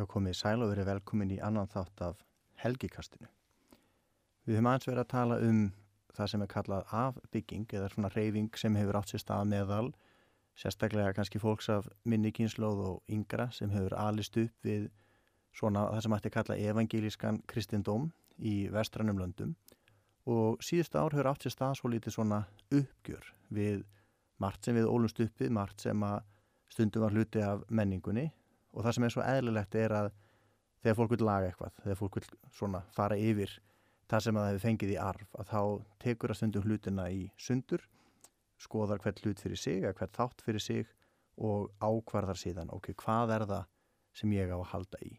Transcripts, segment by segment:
Já, komið sæl og verið velkomin í annan þátt af helgikastinu. Við höfum aðeins verið að tala um það sem er kallað afbygging eða svona reyfing sem hefur átt sér stað meðal, sérstaklega kannski fólks af minni kynnslóð og yngra sem hefur alist upp við svona það sem ætti að kalla evangelískan kristindóm í vestrannum löndum og síðustu ár hefur átt sér stað svo lítið svona uppgjör við margt sem við ólumst upp við, margt sem að stundum var hluti af menningunni og það sem er svo eðlilegt er að þegar fólk vil laga eitthvað, þegar fólk vil svona fara yfir það sem að það hefur fengið í arf, að þá tekur að stundum hlutina í sundur, skoðar hvert hlut fyrir sig, að hvert þátt fyrir sig og ákvarðar síðan, ok, hvað er það sem ég á að halda í?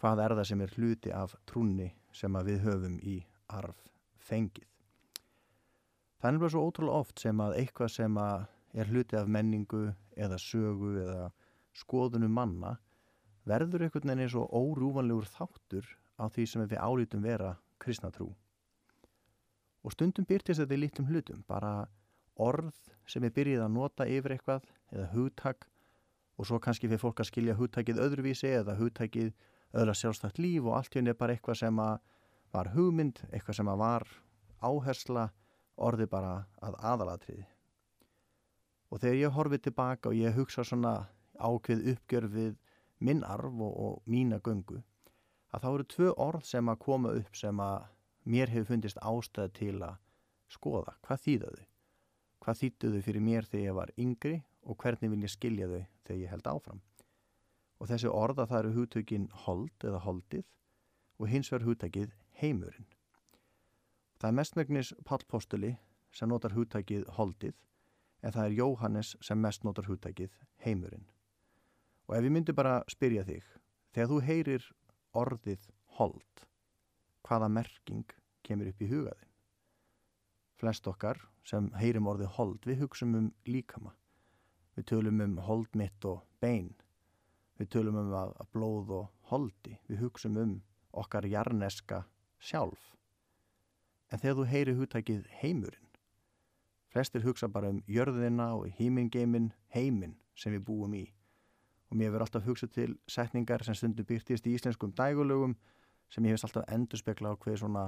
Hvað er það sem er hluti af trúni sem að við höfum í arf fengið? Það er náttúrulega svo ótrúlega oft sem að eitthvað sem að er hluti af menningu eða sögu eða skoðunum manna verður einhvern veginn eins og órúvanlegur þáttur á því sem við álítum vera kristnatrú. Og stundum byrtist þetta í lítlum hlutum, bara orð sem er byrjið að nota yfir eitthvað eða hugtak og svo kannski fyrir fólk að skilja hugtakið öðruvísi eða hugtakið öðra sjálfstætt líf og allt í henni er bara eitthvað sem var hugmynd, eitthvað sem var áhersla, orði bara að aðalatriði. Og þegar ég horfið tilbaka og ég hugsa svona ákveð uppgjör við minn arf og, og mína göngu, að þá eru tvö orð sem að koma upp sem að mér hefur fundist ástæð til að skoða. Hvað þýðaðu? Hvað þýttuðu fyrir mér þegar ég var yngri og hvernig vil ég skilja þau þegar ég held áfram? Og þessi orða það eru húttökin hold eða holdið og hins vegar húttakið heimurinn. Það er mestmögnis Pál Postuli sem notar húttakið holdið en það er Jóhannes sem mest notar húttakið heimurinn. Og ef ég myndi bara spyrja þig, þegar þú heyrir orðið hold, hvaða merking kemur upp í hugaðin? Flest okkar sem heyrim orðið hold, við hugsaum um líkama. Við tölum um hold mitt og bein. Við tölum um að, að blóð og holdi. Við hugsaum um okkar jarneska sjálf. En þegar þú heyri húttakið heimurinn, Flestir hugsa bara um jörðina og hímingeimin heiminn sem við búum í. Og mér verður alltaf hugsað til setningar sem stundum byrtist í íslenskum dægulögum sem ég hefist alltaf endur spekla á hver svona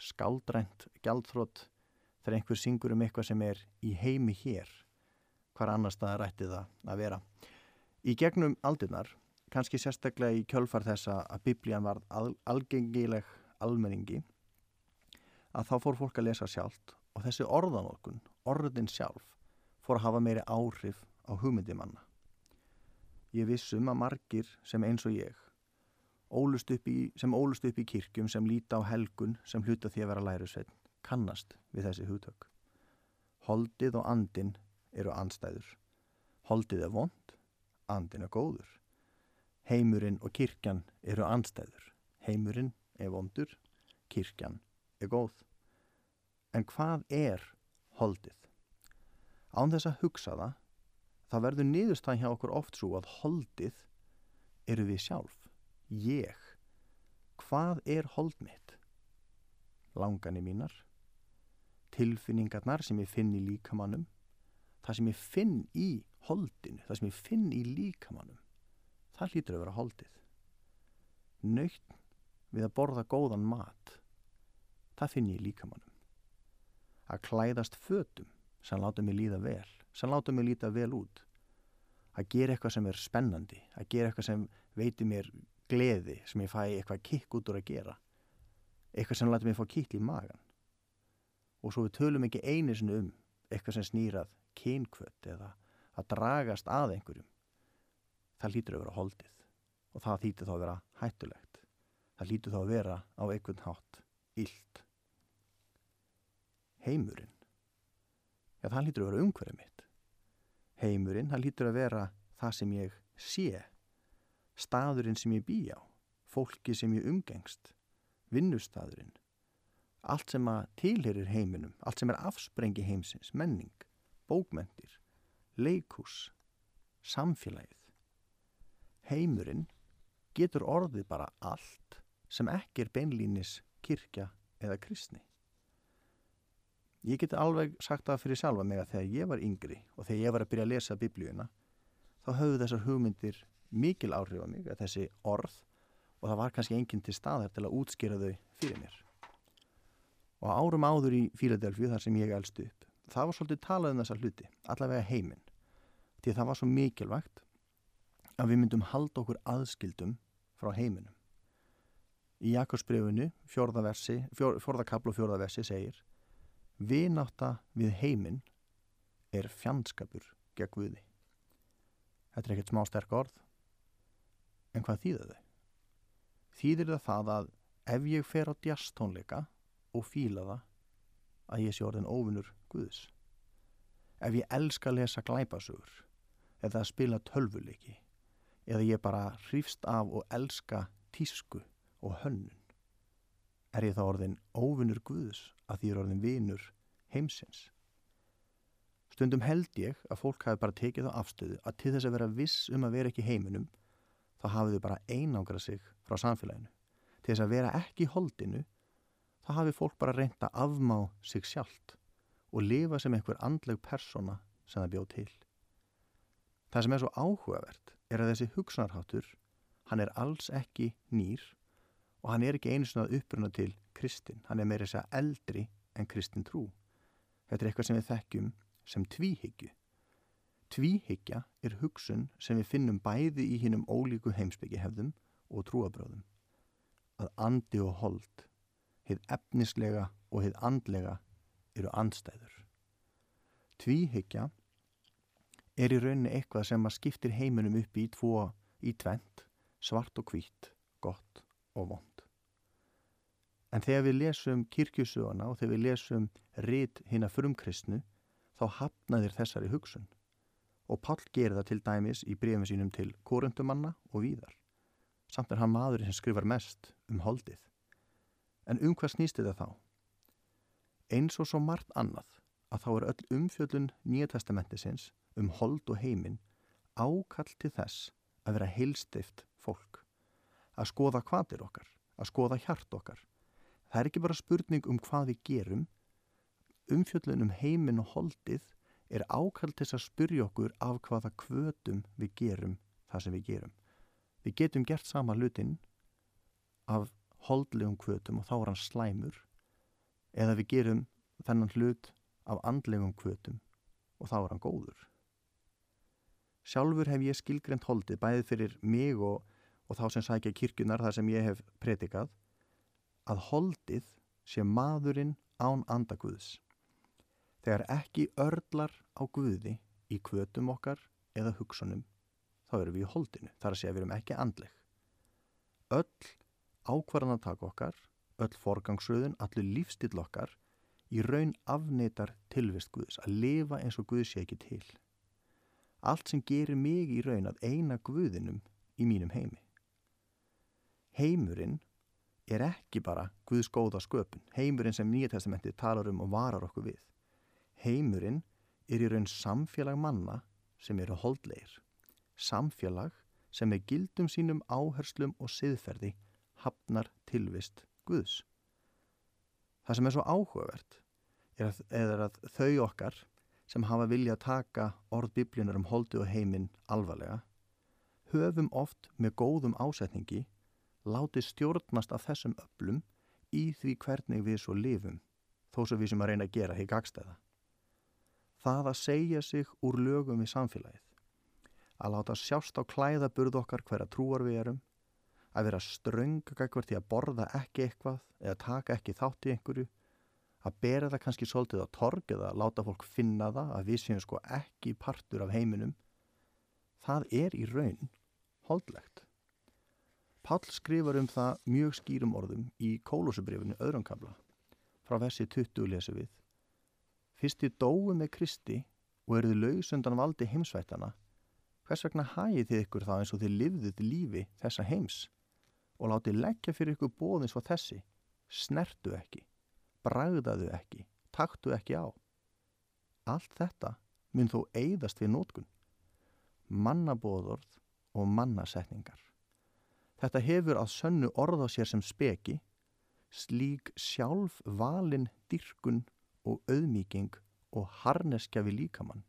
skáldrænt gjaldþrótt þegar einhver syngur um eitthvað sem er í heimi hér. Hvar annar staðar ætti það að vera. Í gegnum aldurnar, kannski sérstaklega í kjölfar þessa að biblían var al algengileg almenningi, að þá fór fólk að lesa sjálft og þessi orðanókun, orðin sjálf, fór að hafa meiri áhrif á hugmyndimanna. Ég vissum að margir sem eins og ég, ólust í, sem ólust upp í kirkjum sem líti á helgun sem hluta því að vera lærisveitn, kannast við þessi hugtök. Holdið og andin eru anstæður. Holdið er vond, andin er góður. Heimurinn og kirkjan eru anstæður. Heimurinn er vondur, kirkjan er góð. En hvað er holdið? Án þess að hugsa það, það verður niðurstæðan hjá okkur oft svo að holdið eru við sjálf. Ég. Hvað er hold mitt? Langanir mínar, tilfinningarnar sem ég finn í líkamannum, það sem ég finn í holdinu, það sem ég finn í líkamannum, það hlýtur að vera holdið. Nöytn við að borða góðan mat, það finn ég í líkamannum að klæðast fötum sem láta mig líða vel, sem láta mig líta vel út. Að gera eitthvað sem er spennandi að gera eitthvað sem veitir mér gleði, sem ég fæ eitthvað kikk út úr að gera. Eitthvað sem láta mig fá kikk í magan og svo við tölum ekki einu sinu um eitthvað sem snýrað kynkvött eða að dragast að einhverjum. Það lítur að vera holdið og það lítur þá að vera hættulegt. Það lítur þá að vera á einhvern hátt illt. Heimurinn. Já, það lítur að vera umhverfið mitt. Heimurinn, það lítur að vera það sem ég sé, staðurinn sem ég bý á, fólki sem ég umgengst, vinnustadurinn, allt sem að tilherir heiminum, allt sem er afsprengi heimsins, menning, bókmentir, leikús, samfélagið. Heimurinn getur orðið bara allt sem ekki er beinlínis kirkja eða kristni. Ég geti alveg sagt það fyrir sjálfa mig að þegar ég var yngri og þegar ég var að byrja að lesa biblíuna þá höfðu þessar hugmyndir mikil áhrif á mig að þessi orð og það var kannski enginn til staðar til að útskýra þau fyrir mér. Og árum áður í Fíladelfju þar sem ég elst upp, það var svolítið talað um þessa hluti, allavega heiminn. Því það var svo mikilvægt að við myndum halda okkur aðskildum frá heiminum. Í Jakobsbreyfunu, fjórðakablu og fjórðaversi segir Vináta við heiminn er fjandskapur gegn Guði. Þetta er ekkert smá sterk orð. En hvað þýðir þau? Þýðir það það að ef ég fer á djastónleika og fíla það að ég sé orðin óvinnur Guðs. Ef ég elska að lesa glæpasugur eða að spila tölvuleiki eða ég bara hrýfst af og elska tísku og hönnun. Er ég þá orðin óvinnur Guðs að því er orðin vinur heimsins? Stundum held ég að fólk hafi bara tekið á afstöðu að til þess að vera viss um að vera ekki heiminum þá hafið þau bara einangra sig frá samfélaginu. Til þess að vera ekki í holdinu þá hafið fólk bara reynda að afmá sig sjálft og lifa sem einhver andleg persóna sem það bjóð til. Það sem er svo áhugavert er að þessi hugsanarháttur, hann er alls ekki nýr og hann er ekki einu svona uppruna til kristin, hann er meira þess að eldri en kristin trú. Þetta er eitthvað sem við þekkjum sem tvíhyggju. Tvíhyggja er hugsun sem við finnum bæði í hinnum ólíku heimsbyggi og trúabröðum. Að andi og hold, heið efnislega og heið andlega eru andstæður. Tvíhyggja er í rauninni eitthvað sem að skiptir heiminum upp í tvo í tvent, svart og hvít, gott og vond. En þegar við lesum kirkjusöguna og þegar við lesum rít hinn að frumkristnu þá hafnaðir þessari hugsun og Pál gerir það til dæmis í brefum sínum til korundumanna og víðar. Samt er hann maðurinn sem skrifar mest um holdið. En um hvað snýst þetta þá? Eins og svo margt annað að þá er öll umfjöldun Nýja testamentisins um hold og heiminn ákall til þess að vera heilstift fólk. Að skoða hvaðir okkar, að skoða hjart okkar, Það er ekki bara spurning um hvað við gerum, umfjöllun um heiminn og holdið er ákald til að spurja okkur af hvaða kvötum við gerum það sem við gerum. Við getum gert sama hlutin af holdlegum kvötum og þá er hann slæmur eða við gerum þennan hlut af andlegum kvötum og þá er hann góður. Sjálfur hef ég skilgrend holdið bæðið fyrir mig og, og þá sem sækja kirkunar þar sem ég hef predikað að holdið sé maðurinn án andaguðs. Þegar ekki örlar á guði í kvötum okkar eða hugsunum, þá erum við í holdinu, þar að segja við erum ekki andleg. Öll ákvarðan að taka okkar, öll forgangsröðun, allir lífstill okkar, í raun afneitar tilvist Guðs, að lifa eins og Guðs sé ekki til. Allt sem gerir mig í raun að eina Guðinum í mínum heimi. Heimurinn er ekki bara Guðs góða sköpun, heimurinn sem Nýja testamenti talar um og varar okkur við. Heimurinn er í raun samfélag manna sem eru holdleir. Samfélag sem með gildum sínum áherslum og siðferði hafnar tilvist Guðs. Það sem er svo áhugavert er að, er að þau okkar sem hafa vilja að taka orð biblíunar um holdi og heiminn alvarlega höfum oft með góðum ásetningi láti stjórnast af þessum öllum í því hvernig við svo lifum, þó sem við sem að reyna að gera heik agstæða. Það að segja sig úr lögum við samfélagið, að láta sjást á klæðaburð okkar hverja trúar við erum, að vera ströngagækvar til að borða ekki eitthvað eða taka ekki þátt í einhverju, að bera það kannski svolítið á torg eða láta fólk finna það að við séum sko ekki partur af heiminum, það er í raun holdlegt. Pall skrifar um það mjög skýrum orðum í kólósubrifinu öðrankabla. Frá versi 20 lesu við. Fyrst þið dói með Kristi og eruðu lausundan valdi heimsvættana, hvers vegna hægið þið ykkur þá eins og þið livðuð lífi þessa heims og látið leggja fyrir ykkur bóðins á þessi, snertu ekki, bragðaðu ekki, taktu ekki á. Allt þetta mun þó eigðast við nótkun, mannabóðorð og mannasetningar. Þetta hefur að sönnu orða sér sem speki, slík sjálf valin dyrkun og auðmíking og harneskja við líkamann,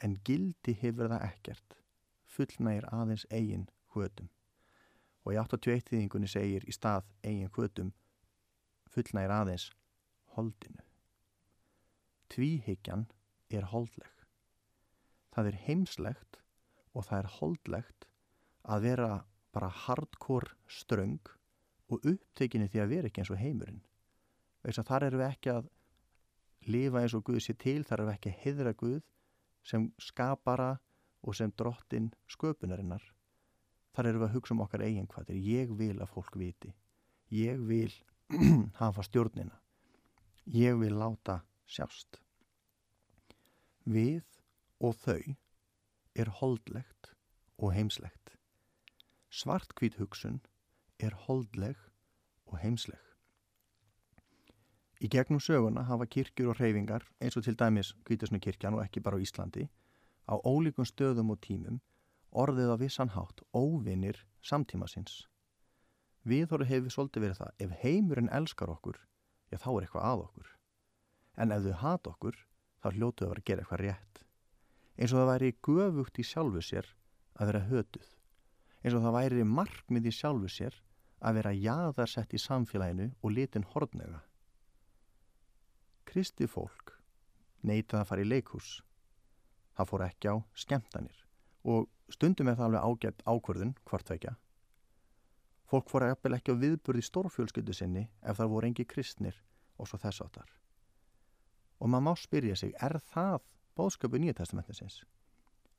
en gildi hefur það ekkert, fullnægir aðeins eigin hvötum. Og í 81 þýðingunni segir í stað eigin hvötum fullnægir aðeins holdinu. Tvíhyggjan er holdleg. Það er heimslegt og það er holdlegt að vera bara hardcore ströng og upptekinni því að vera ekki eins og heimurinn. Veist að þar eru við ekki að lifa eins og Guð sé til, þar eru við ekki að heidra Guð sem skapara og sem drottin sköpunarinnar. Þar eru við að hugsa um okkar eigin hvað er. Ég vil að fólk viti. Ég vil hafa stjórnina. Ég vil láta sjást. Við og þau er holdlegt og heimslegt. Svartkvít hugsun er holdleg og heimsleg. Í gegnum söguna hafa kirkjur og hreyfingar eins og til dæmis Kvítasnukirkjan og ekki bara á Íslandi á ólíkum stöðum og tímum orðið á vissan hátt óvinnir samtíma sinns. Viðhóru hefur svolítið verið það, ef heimurinn elskar okkur, já þá er eitthvað að okkur. En ef þau hat okkur, þá hljótu þau að vera að gera eitthvað rétt. Eins og það væri guðvugt í sjálfu sér að vera hötuð. Eins og það væri markmið í sjálfu sér að vera jaðarsett í samfélaginu og litin hortnöga. Kristi fólk neytaði að fara í leikhús. Það fór ekki á skemtanir og stundum er það alveg ágætt ákvörðun hvartveikja. Fólk fór ekki á viðburði stórfjölskyldu sinni ef það voru engi kristnir og svo þess áttar. Og maður má spyrja sig, er það bóðsköpu Nýja testamentisins?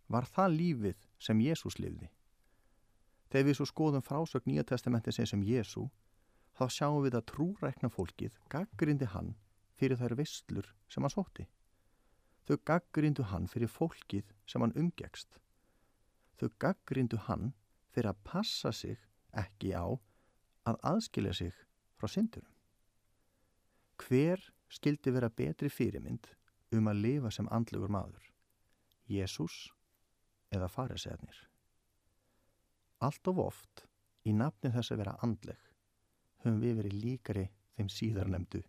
Var það lífið sem Jésús lifði? Þegar við svo skoðum frásög Nýja testamentisins sem Jésú, þá sjáum við að trúrækna fólkið gaggrindi hann fyrir þær visslur sem hann sótti. Þau gaggrindu hann fyrir fólkið sem hann umgegst. Þau gaggrindu hann fyrir að passa sig ekki á að aðskilja sig frá syndurum. Hver skildi vera betri fyrirmynd um að lifa sem andlugur maður? Jésús eða fariseðnir? Allt of oft í nafni þess að vera andleg höfum við verið líkari þeim síðarnemdu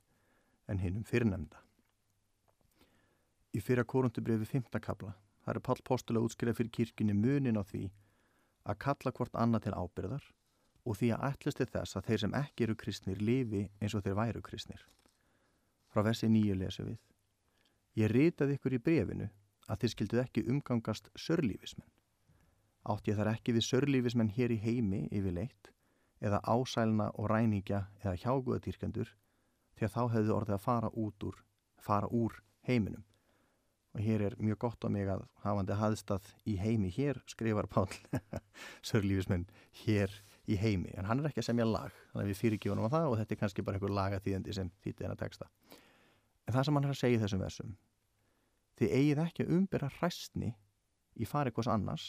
en hinnum fyrirnemda. Í fyrra korundubriði 5. kabla þar er Pál Póstula útskriðað fyrir kirkjunni munin á því að kalla hvort annað til ábyrðar og því að ætlusti þess að þeir sem ekki eru kristnir lifi eins og þeir væru kristnir. Frá versi nýju lesu við. Ég ritaði ykkur í brefinu að þið skilduð ekki umgangast sörlífismenn. Átt ég þar ekki við sörlífismenn hér í heimi yfirleitt eða ásælna og ræningja eða hjáguðatýrkendur því að þá hefðu orðið að fara út úr, fara úr heiminum. Og hér er mjög gott á mig að hafandi haðstað í heimi hér skrifar Pál Sörlífismenn hér í heimi. En hann er ekki að semja lag, þannig að við fyrirgjónum á það og þetta er kannski bara einhver lagaþýðandi sem þýtti hennar texta. En það sem hann er að segja þessum versum, þið eigið ekki að umbera hræstni í farið hvers annars,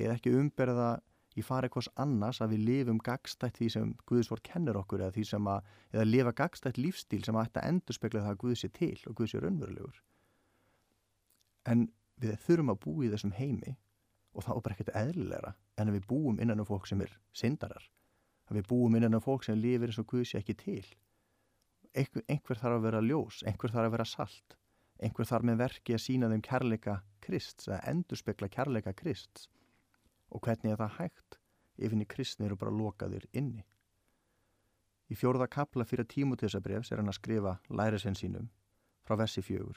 eigið ekki það í fara eitthvað annars að við lifum gagstætt því sem Guðsvort kennur okkur eða því sem að, eða lifa gagstætt lífstíl sem að þetta endur spekla það að Guð sé til og Guð sé raunverulegur. En við þurfum að búa í þessum heimi og það er bara ekkert eðlilegra en að við búum innan um fólk sem er syndarar. Að við búum innan um fólk sem lifir eins og Guð sé ekki til. Einhver, einhver þarf að vera ljós, einhver þarf að vera salt, einhver þarf með verki að sína þeim kærleika Krist, að endur spekla kærleika Krist og hvernig er það hægt ef henni kristni eru bara lokaðir inni. Í fjórða kapla fyrir tímutísabrefs er hann að skrifa lærisvein sínum frá versi fjögur.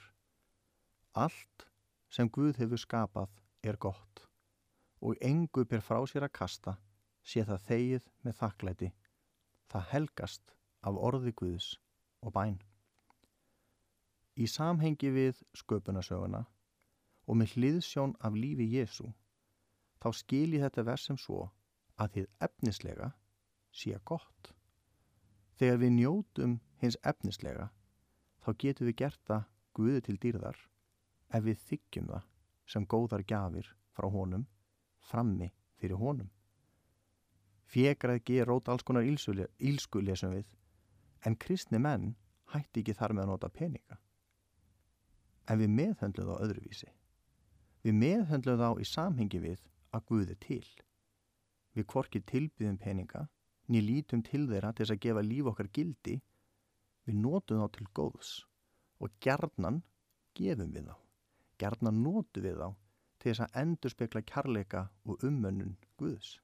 Allt sem Guð hefur skapað er gott og engu ber frá sér að kasta sé það þegið með þakklæti. Það helgast af orði Guðs og bæn. Í samhengi við sköpunasöguna og með hliðsjón af lífi Jésu þá skil ég þetta vers sem svo að þið efnislega sé gott. Þegar við njótum hins efnislega þá getum við gert það Guði til dýrðar ef við þykjum það sem góðar gafir frá honum frammi fyrir honum. Fjegrað ger rót alls konar ílsku lesum við en kristni menn hætti ekki þar með að nota peninga. En við meðhöndluð á öðruvísi. Við meðhöndluð á í samhengi við að Guði til. Við kvorki tilbyðum peninga, ný lítum til þeirra til þess að gefa líf okkar gildi, við nótum þá til góðs og gerðnan gefum við þá. Gerðnan nótum við þá til þess að endur spekla kjarleika og ummönnun Guðs.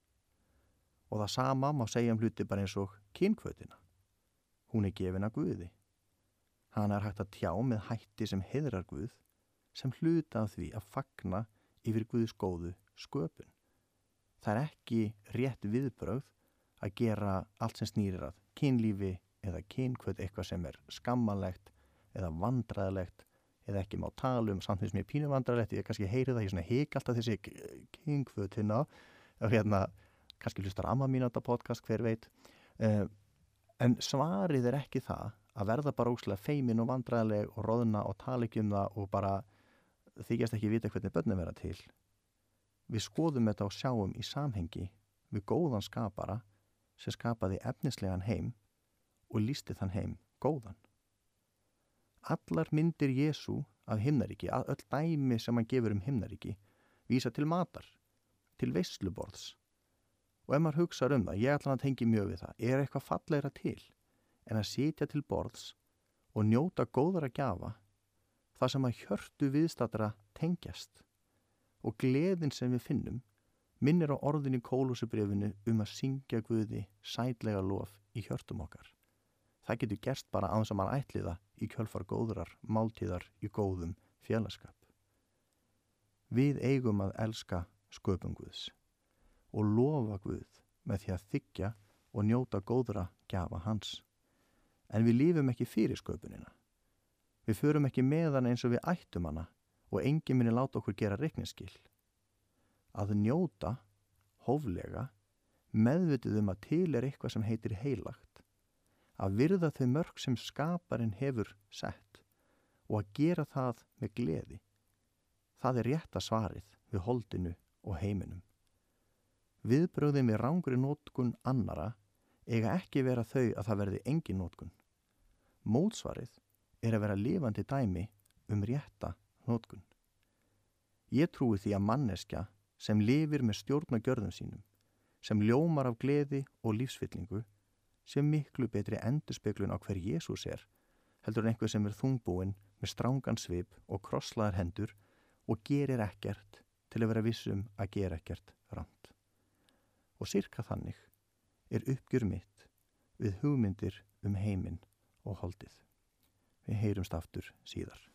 Og það sama má segja um hluti bara eins og kynkvötina. Hún er gefin að Guði. Hann er hægt að tjá með hætti sem heðrar Guð sem hluta af því að fagna yfir Guðs góðu sköpun. Það er ekki rétt viðbröð að gera allt sem snýrir að kynlífi eða kynkvöt eitthvað sem er skammalegt eða vandraðlegt eða ekki má tala um samt því sem ég pínu vandraðlegt ég kannski heyri það, ég svona heik alltaf þessi kynkvöt hérna. Og hérna kannski hlustar amma mín á þetta podcast, hver veit. Uh, en svarið er ekki það að verða bara óslega feimin og vandræðileg og roðna og tala ekki um það og bara þykjast ekki vita hvernig börnum vera til við skoðum þetta og sjáum í samhengi við góðan skapara sem skapaði efnislegan heim og lísti þann heim góðan. Allar myndir Jésu af himnaríki, öll dæmi sem hann gefur um himnaríki vísa til matar, til veisluborðs. Og ef maður hugsaður um það, ég ætla að tengi mjög við það, er eitthvað falleira til en að sitja til borðs og njóta góðara gjafa það sem að hjörtu viðstatara tengjast og gleðin sem við finnum minnir á orðin í kólusubrifinu um að syngja Guði sætlega lof í hjörtum okkar. Það getur gerst bara aðeins að mann ætliða í kjölfar góðurar, máltíðar í góðum félagskap. Við eigum að elska sköpum Guðs og lofa Guð með því að þykja og njóta góðra gjafa hans. En við lífum ekki fyrir sköpunina. Við förum ekki með hann eins og við ættum hana og engi minni láta okkur gera reikninskil. Að njóta, hóflega, meðvitið um að til er eitthvað sem heitir heilagt. Að virða þau mörg sem skaparinn hefur sett og að gera það með gleði. Það er rétta svarið við holdinu og heiminum. Viðbröðið með rángri nótkun annara eiga ekki vera þau að það verði engin nótkun. Mótsvarið er að vera lifandi dæmi um rétta nótkun. Ég trúi því að manneskja sem lifir með stjórnagjörðum sínum, sem ljómar af gleði og lífsfyllingu, sem miklu betri endurspeglun á hver Jésús er, heldur en einhver sem er þungbúin með strángan svip og krosslaðar hendur og gerir ekkert til að vera vissum að gera ekkert ránt og sirka þannig er uppgjur mitt við hugmyndir um heiminn og holdið. Við heyrumst aftur síðar.